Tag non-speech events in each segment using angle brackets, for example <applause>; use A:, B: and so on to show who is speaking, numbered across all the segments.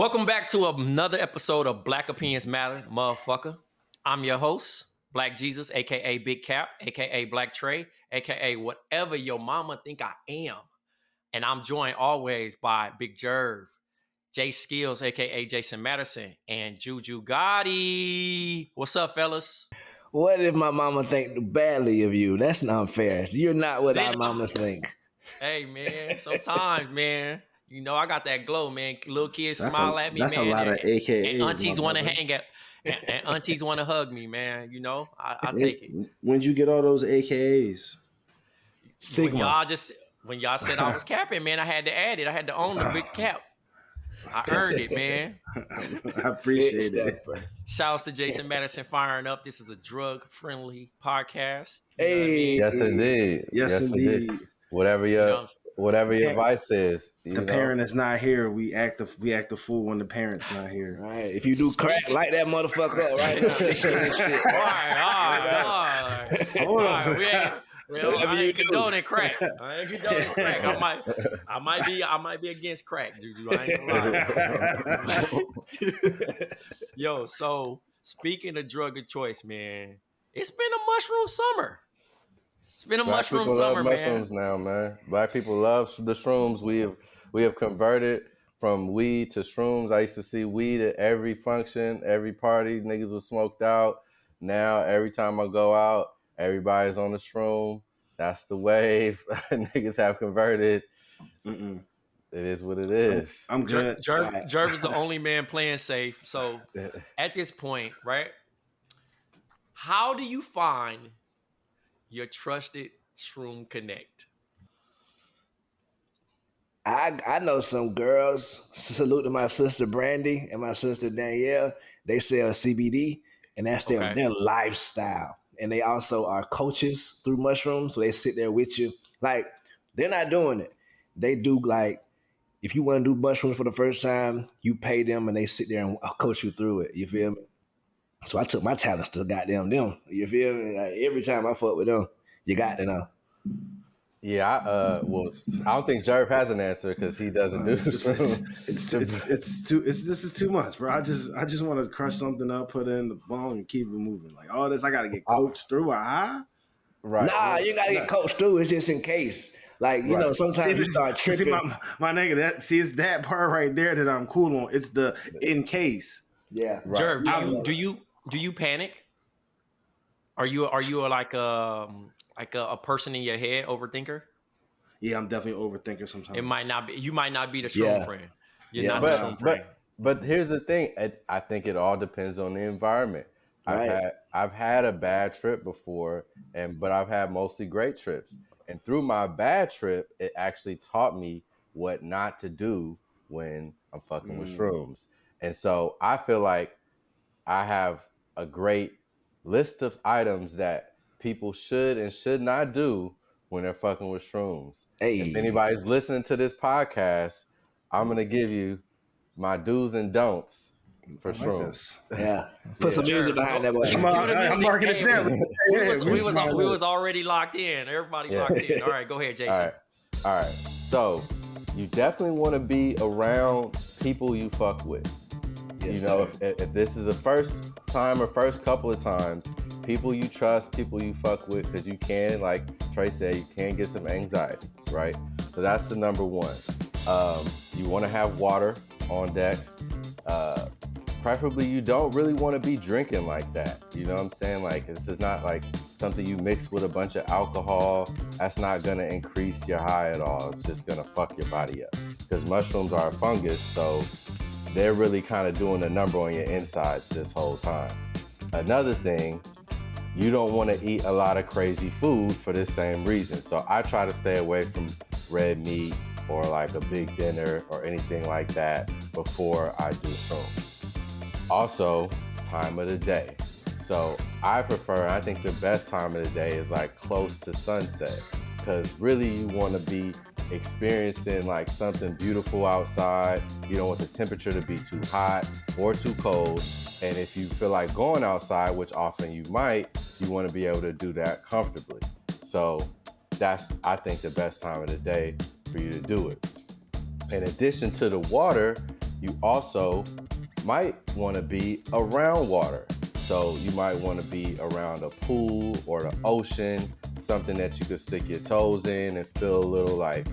A: Welcome back to another episode of Black Opinions Matter, motherfucker. I'm your host, Black Jesus, aka Big Cap, aka Black Tray, aka whatever your mama think I am. And I'm joined always by Big Jerv, Jay Skills, aka Jason Madison, and Juju Gotti. What's up, fellas?
B: What if my mama think badly of you? That's not fair. You're not what our
A: Damn.
B: mamas think.
A: Hey man, sometimes, man. You know, I got that glow, man. Little kids
C: That's
A: smile
C: a,
A: at me,
C: that's
A: man.
C: a lot of
A: and-
C: AKAs.
A: and aunties want to hang out, and, and aunties want to hug me, man. You know, I, I take it.
C: When'd you get all those AKAs?
A: When
B: Sigma.
A: y'all just when y'all said I was <laughs> capping, man, I had to add it. I had to own the big cap. I earned it, man. <laughs>
C: I appreciate
B: Big
C: it.
B: stepper.
A: Shouts to Jason Madison firing up. This is a drug friendly podcast. You know what I
B: Hey.
A: mean?
D: Yes, indeed.
C: Yes, indeed.
D: Whatever
A: You
D: your
A: know,
D: whatever your
C: Yeah.
D: advice is. You
C: The
D: know?
C: parent is not here. We act the we act a fool when the parent's not here.
B: right. If you do crack, light that motherfucker up right now. They showing this shit.
A: all right, all right, all <laughs> right.
C: Hold
A: All
C: on.
A: right, we ain't, well,
B: Whatever
A: I
B: you
A: ain't
B: do.
A: condoning crack. I ain't condoning crack. I might, I <laughs> might be, I might be against crack, Juju. I ain't gonna lie. <laughs> Yo, so speaking of drug of choice, man, it's been a mushroom summer. It's been a
D: Black
A: mushroom
D: people
A: summer,
D: love mushrooms
A: man.
D: now, man. Black people love the shrooms. We have we have converted from weed to shrooms. I used to see weed at every function, every party. Niggas was smoked out. Now every time I go out, everybody's on the shroom. That's the wave. <laughs> Niggas have converted.
C: Mm-mm.
D: It is what it is.
C: I'm
A: Jer-
C: good.
A: Jer- Jerv is the <laughs> only man playing safe. So <laughs> at this point, right? How do you find your trusted shroom connect?
B: I I know some girls. Salute to my sister Brandy and my sister Danielle. They sell CBD, and that's their
A: Okay.
B: their lifestyle. And they also are coaches through mushrooms, so they sit there with you. Like they're not doing it. They do like if you want to do mushrooms for the first time, you pay them, and they sit there and I'll coach you through it. You feel me? So I took my talents to goddamn them. You feel me? Like, every time I fuck with them, you got to know.
D: Yeah, I, uh, well, I don't think Jerv has an answer because he doesn't do
C: It's, it's, it's, it's, it's too it's this is too much, bro. I just I just want to crush something up, put it in the bone, and keep it moving. Like all this, I got to get coached through. Ah,
D: right.
B: Nah, you gotta get coached through. It's just in case. Like you know,
D: Right.
B: sometimes you start
C: see
B: tripping.
C: my, my nigga. That see, it's that part right there that I'm cool on. It's the in case.
B: yeah,
D: Right.
A: Jerv, do you do you do you panic? Are you are you a, like a like a, a person in your head overthinker?
C: Yeah, I'm definitely an overthinker sometimes.
A: It might not be. You might not be the shroom
B: Yeah.
A: friend. You're
B: Yeah.
A: not the
D: but
A: shroom friend.
D: but but here's the thing. I, I think it all depends on the environment. I've had I've had a bad trip before, and but I've had mostly great trips. And through my bad trip, it actually taught me what not to do when I'm fucking with
C: Mm.
D: shrooms. And so I feel like I have a great list of items that people should and should not do when they're fucking with shrooms.
B: Hey,
D: If anybody's listening to this podcast, I'm gonna give you my do's and don'ts for
C: I like
D: shrooms.
C: this. <laughs>
B: yeah, put some
A: Sure.
B: music behind that boy.
A: Cue
C: I'm, I'm marking it
A: Hey,
C: down.
A: we was, we was we was already locked in. Everybody
D: Yeah.
A: locked in. All right, go ahead, Jason.
D: All right, all right. So you definitely want to be around people you fuck with.
B: Yes,
D: you know, if, if this is the first time or first couple of times, people you trust, people you fuck with, because you can, like Tray said, you can get some anxiety, right? So that's the number one. Um, you want to have water on deck. Uh, preferably, you don't really want to be drinking like that. You know what I'm saying? Like, this is not like something you mix with a bunch of alcohol. That's not gonna increase your high at all. It's just gonna fuck your body up. Because mushrooms are a fungus, so they're really kind of doing a number on your insides this whole time. Another thing, you don't want to eat a lot of crazy food for this same reason. So I try to stay away from red meat or like a big dinner or anything like that before I do shrooms. Also, time of the day. So I prefer, I think the best time of the day is like close to sunset because really you want to be experiencing like something beautiful outside. You don't want the temperature to be too hot or too cold. And if you feel like going outside, which often you might, you want to be able to do that comfortably. So that's, I think, the best time of the day for you to do it. In addition to the water, you also might want to be around water. So you might want to be around a pool or the ocean, something that you could stick your toes in and feel a little like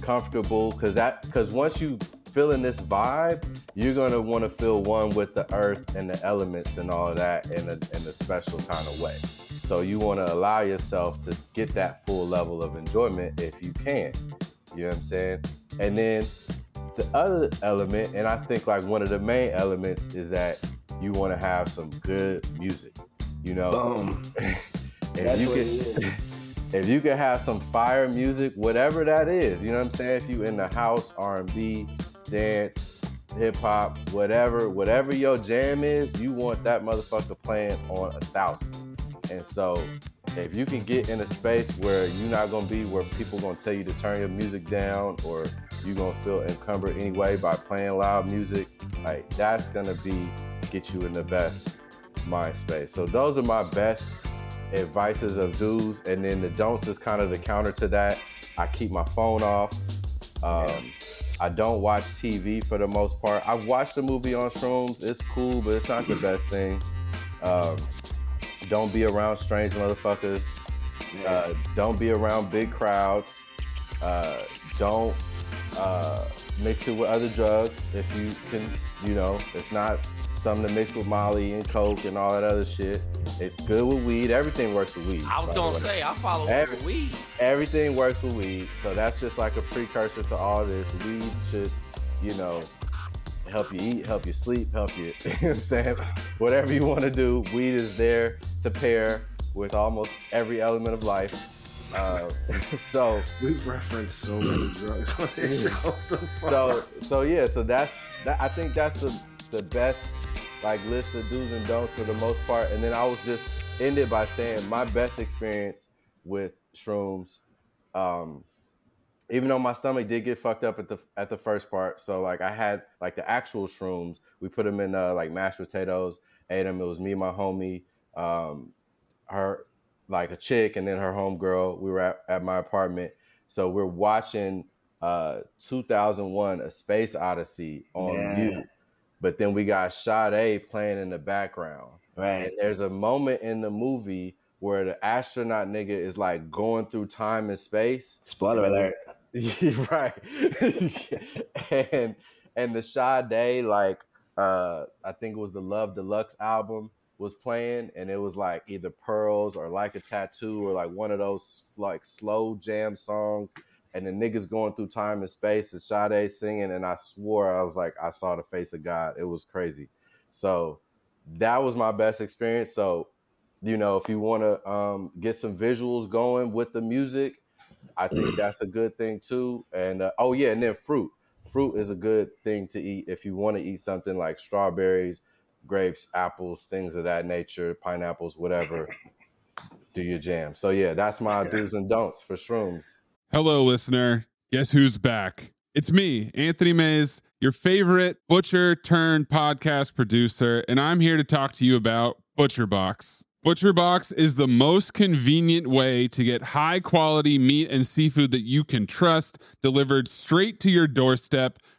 D: comfortable. Cause that, cause once you feel in this vibe, you're gonna want to feel one with the earth and the elements and all that in a, in a special kind of way. So you want to allow yourself to get that full level of enjoyment if you can. You know what I'm saying? And then the other element, and I think like one of the main elements is that you want to have some good music. You know,
B: Boom. <laughs>
D: if
B: That's
D: you
B: what
D: can,
B: it is. <laughs>
D: if you can have some fire music, whatever that is, you know what I'm saying? If you in the house, R&B, dance, hip hop, whatever, whatever your jam is, you want that motherfucker playing on a thousand. And so if you can get in a space where you're not gonna be where people gonna tell you to turn your music down or you're gonna feel encumbered anyway by playing loud music, like that's gonna be get you in the best mind space. So those are my best advices of do's, and then the don'ts is kind of the counter to that. I keep my phone off. Um, I don't watch TV for the most part. I've watched a movie on shrooms. It's cool, but it's not the best thing. Um, don't be around strange motherfuckers. Uh, don't be around big crowds. Uh, don't uh, mix it with other drugs if you can. You know, it's not something to mix with Molly and Coke and all that other shit. It's good with weed. Everything works with weed.
A: I was gonna say I follow
D: Every-
A: weed.
D: everything works with weed. So that's just like a precursor to all this. Weed should, you know, help you eat, help you sleep, help you, <laughs> you know what I'm saying? Whatever you want to do, weed is there to pair with almost every element of life. Uh, <laughs> so,
C: We've referenced so many drugs on this show so far.
D: so, so yeah, so that's, that, I think that's the, the best like list of do's and don'ts for the most part. And then I was just ended by saying my best experience with shrooms, um, even though my stomach did get fucked up at the at the first part. So like I had like the actual shrooms. We put them in uh, like mashed potatoes, ate them. It was me and my homie, um, her like a chick, and then her homegirl. We were at, at my apartment. So we're watching uh 2001: A Space Odyssey on
B: Yeah.
D: mute. But then we got Sade playing in the background.
B: Right.
D: And there's a moment in the movie where the astronaut nigga is like going through time and space.
B: Spoiler alert. <laughs>
D: right. <laughs> and and the Sade, like uh I think it was the Love Deluxe album, was playing, and it was like either Pearls or Like a Tattoo or like one of those like slow jam songs. And the niggas going through time and space and Sade singing, and I swore I was like, I saw the face of God. It was crazy. So that was my best experience. So, you know, if you want to um, get some visuals going with the music, I think <clears throat> that's a good thing too. And uh, oh yeah, and then fruit. Fruit is a good thing to eat if you want to eat something like strawberries, grapes, apples, things of that nature, pineapples, whatever. Do your jam. So yeah, that's my <laughs> do's and don'ts for shrooms.
E: Hello, listener. Guess who's back? It's me, Anthony Mays, your favorite butcher turned podcast producer, and I'm here to talk to you about ButcherBox. ButcherBox is the most convenient way to get high quality meat and seafood that you can trust delivered straight to your doorstep,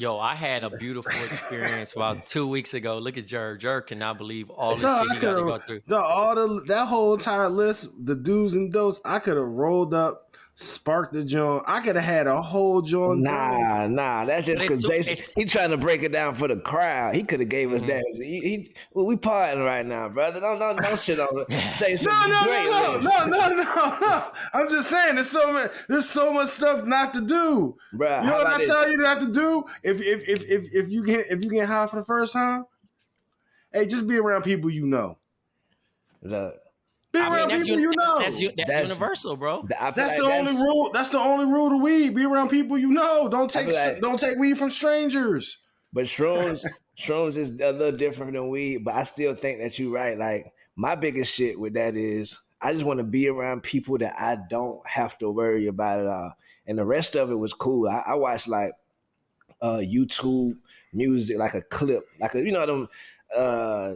A: Yo, I had a <laughs> beautiful experience about two weeks ago. Look at Jer. Jer cannot believe all the
C: No,
A: shit
C: I
A: he got to go through.
C: all the that whole entire list, the do's and don'ts. I could have rolled up, sparked the joint. I could have had a whole joint.
B: Nah, nah, that's just because Jason
A: it's-
B: he trying to break it down for the crowd. He could have gave us
A: Mhm.
B: that. He, he well, we partying right now, brother. Don't don't, don't shit on <laughs> Jason.
C: No, no, no, no, no, no, no, no. I'm just saying, there's so much, there's so much stuff not to do.
B: Bruh,
C: You know what
B: about
C: I
B: this?
C: tell you not to do? If if if if if you get if you get high for the first time, hey, just be around people you know.
B: Look,
C: Be
A: I mean,
C: around people
A: uni-
C: you know.
A: that's, u- that's,
B: That's-
A: universal, bro.
B: I
C: That's
B: like
C: the only rule. That's the only rule to weed. Be around people you know. Don't take
B: like-
C: don't take weed from strangers.
B: But shrooms, <laughs> shrooms is a little different than weed. But I still think that you're right. Like my biggest shit with that is I just want to be around people that I don't have to worry about it all. And the rest of it was cool. I, I watched like uh YouTube music, like a clip, like a, you know them uh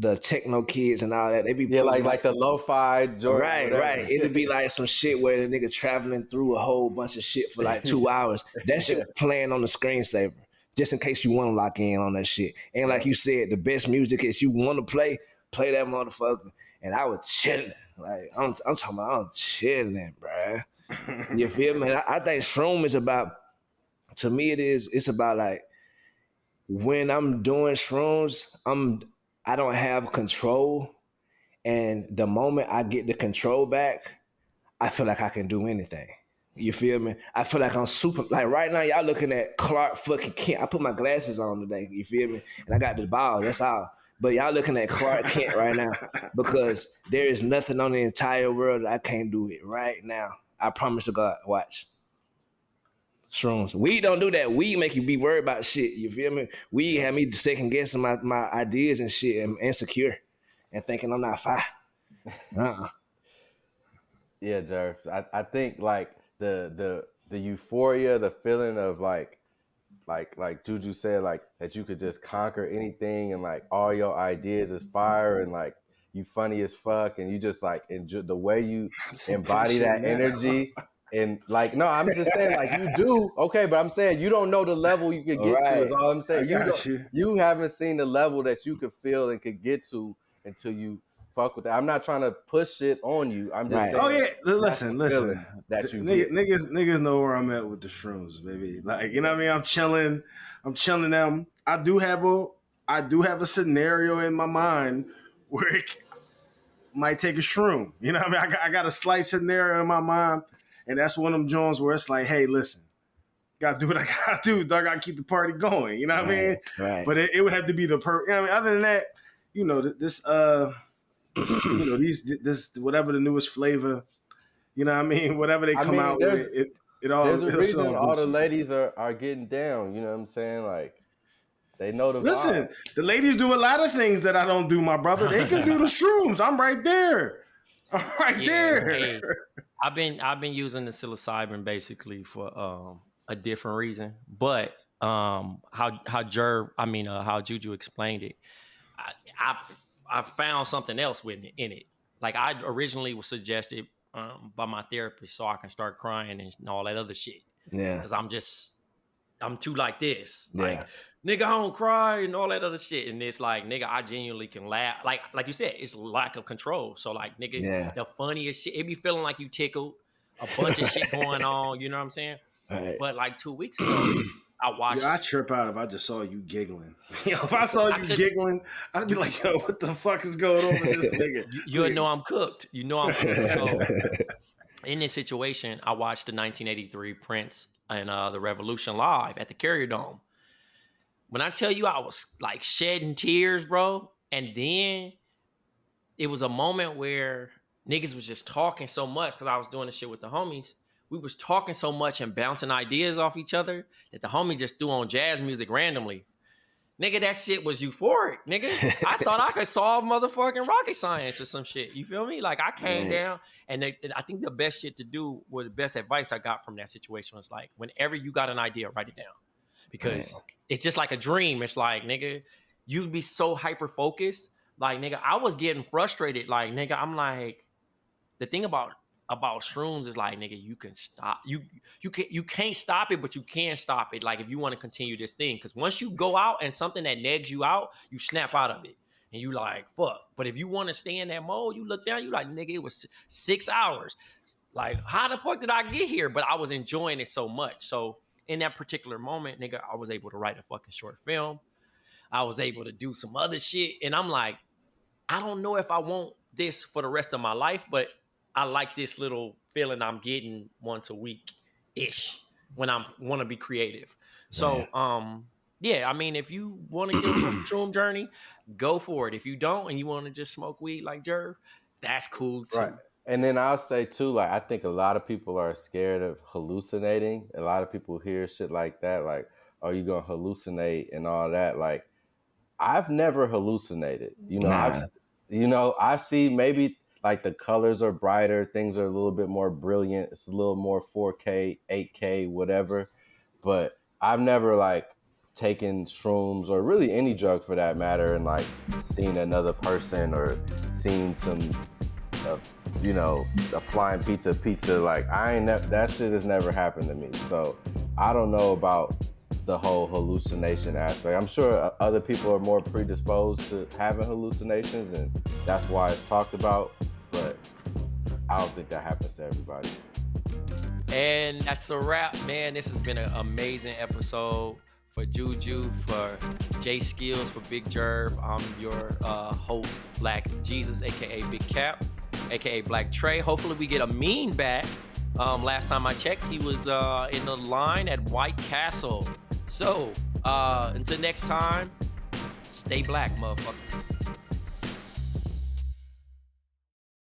B: the techno kids and all that. They be
D: Yeah, like like the lo-fi Jordan.
B: right, right. It'd be like some shit where the nigga traveling through a whole bunch of shit for like two hours. That shit <laughs> playing on the screensaver, just in case you want to lock in on that shit. And like you said, the best music is you want to play, play that motherfucker. And I was chilling. Like I'm, I'm talking about, I'm chilling, bruh. You <laughs> feel me? I, I think Shroom is about. To me, it is. It's about like when I'm doing shrooms, I'm I don't have control, and the moment I get the control back, I feel like I can do anything. You feel me? I feel like I'm super. Like right now, y'all looking at Clark fucking Kent. I put my glasses on today. You feel me? And I got the ball. That's all. But y'all looking at Clark Kent right now <laughs> because there is nothing on the entire world that I can't do it right now. I promise to God. Watch. Shrooms. Weed don't do that. Weed make you be worried about shit. You feel me? Weed have me second guessing my, my ideas and shit and insecure and thinking I'm not fine. <laughs> Uh-uh.
D: Yeah, Jerv. I, I think like the the the euphoria, the feeling of like like like Juju said, like that you could just conquer anything and like all your ideas is fire and like you funny as fuck and you just like enjoy the way you <laughs> embody that energy and like no, I'm just saying like you do okay, but I'm saying you don't know the level you could get to. Is all I'm saying. You don't,
C: you.
D: you haven't seen the level that you could feel and could get to until you fuck with that. I'm not trying to push it on you. I'm just
B: Right.
D: Oh, saying.
C: Oh yeah, listen, listen.
D: feeling That you
C: Nigga,
D: get.
C: niggas, niggas know where I'm at with the shrooms, baby. Like you know what I mean. I'm chilling. I'm chilling them. I do have a, I do have a scenario in my mind where it might take a shroom. You know what I mean? I got, I got a slight scenario in my mind, and that's one of them Jones where it's like, hey, listen, gotta do what I <laughs> gotta do, dog. I gotta keep the party going. You know what I mean?
B: Right.
C: But it, it would have to be the per. You know I mean? Other than that, you know, this uh, <clears throat> you know, these this whatever the newest flavor, you know what I mean? <laughs> Whatever they
D: I
C: come
D: mean,
C: out with, it it all.
D: There's a <laughs> reason all the ladies are, are getting down. You know what I'm saying? Like they know the
C: Listen,
D: vibe.
C: the ladies do a lot of things that I don't do, my brother. They can do the shrooms. I'm right there. <laughs> Right
A: Yeah,
C: there.
A: hey. I've been I've been using the psilocybin basically for um a different reason, but um how how Jer I mean uh, how Juju explained it, I I I found something else with it, in it. Like I originally was suggested um, by my therapist so I can start crying and all that other shit
B: Yeah.
A: because I'm just I'm too like this.
B: Yeah.
A: Like nigga, I don't cry and all that other shit. And it's like, nigga, I genuinely can laugh. Like, like you said, it's lack of control. So like, nigga,
B: Yeah.
A: the funniest shit, it be feeling like you tickled, a bunch of shit <laughs> going on. You know what I'm saying?
B: Right.
A: But like two weeks ago, <clears throat> I watched.
C: Yo, I trip out if I just saw you giggling. <laughs> yo, if I saw you
A: could-
C: giggling, I'd be like, yo, what the fuck is going on with this nigga? <laughs>
A: you, you'll know I'm cooked. You know I'm cooked. So in this situation, I watched the 1983 Prince and uh, the Revolution live at the Carrier Dome. When I tell you I was like shedding tears, bro, and then it was a moment where niggas was just talking so much because I was doing the shit with the homies. We was talking so much and bouncing ideas off each other that the homie just threw on jazz music randomly. Nigga, that shit was euphoric, nigga. I <laughs> thought I could solve motherfucking rocket science or some shit. You feel me? Like I came down, and, they, and I think the best shit to do, or the best advice I got from that situation was like, whenever you got an idea, write it down, because it's just like a dream. It's like nigga, you'd be so hyper focused. Like nigga, I was getting frustrated. Like nigga, I'm like, the thing about about shrooms is like nigga, you can stop. You you can you can't stop it, but you can stop it. Like if you want to continue this thing, because once you go out and something that nags you out, you snap out of it. And you like fuck. But if you want to stay in that mode, you look down, you like nigga, it was six hours. Like how the fuck did I get here? But I was enjoying it so much. So in that particular moment, nigga, I was able to write a fucking short film. I was able to do some other shit, and I'm like, I don't know if I want this for the rest of my life, but I like this little feeling I'm getting once a week ish when I'm want to be creative. So, um, yeah, I mean, if you want to get on the shroom journey, go for it. If you don't and you want to just smoke weed like Jerv, that's cool too.
D: Right. And then I'll say too, like I think a lot of people are scared of hallucinating. A lot of people hear shit like that, like, "Oh, you gonna hallucinate" and all that. Like, I've never hallucinated. You know,
B: Nah.
D: I've, you know, I see maybe like the colors are brighter, things are a little bit more brilliant. It's a little more 4K, 8K, whatever. But I've never like taken shrooms or really any drug for that matter and like seen another person or seen some uh, you know a flying pizza pizza like i ain't ne- that shit has never happened to me so i don't know about the whole hallucination aspect i'm sure uh, other people are more predisposed to having hallucinations and that's why it's talked about but i don't think that happens to everybody
A: And that's a wrap, man. This has been an amazing episode for Juju, for J Skills, for Big Jerv. I'm your uh, host, Black Jesus, aka Big Cap, aka Black Tray. Hopefully, we get Amin back. Um, last time I checked, he was uh, in the line at White Castle. So, uh, until next time, stay black, motherfuckers.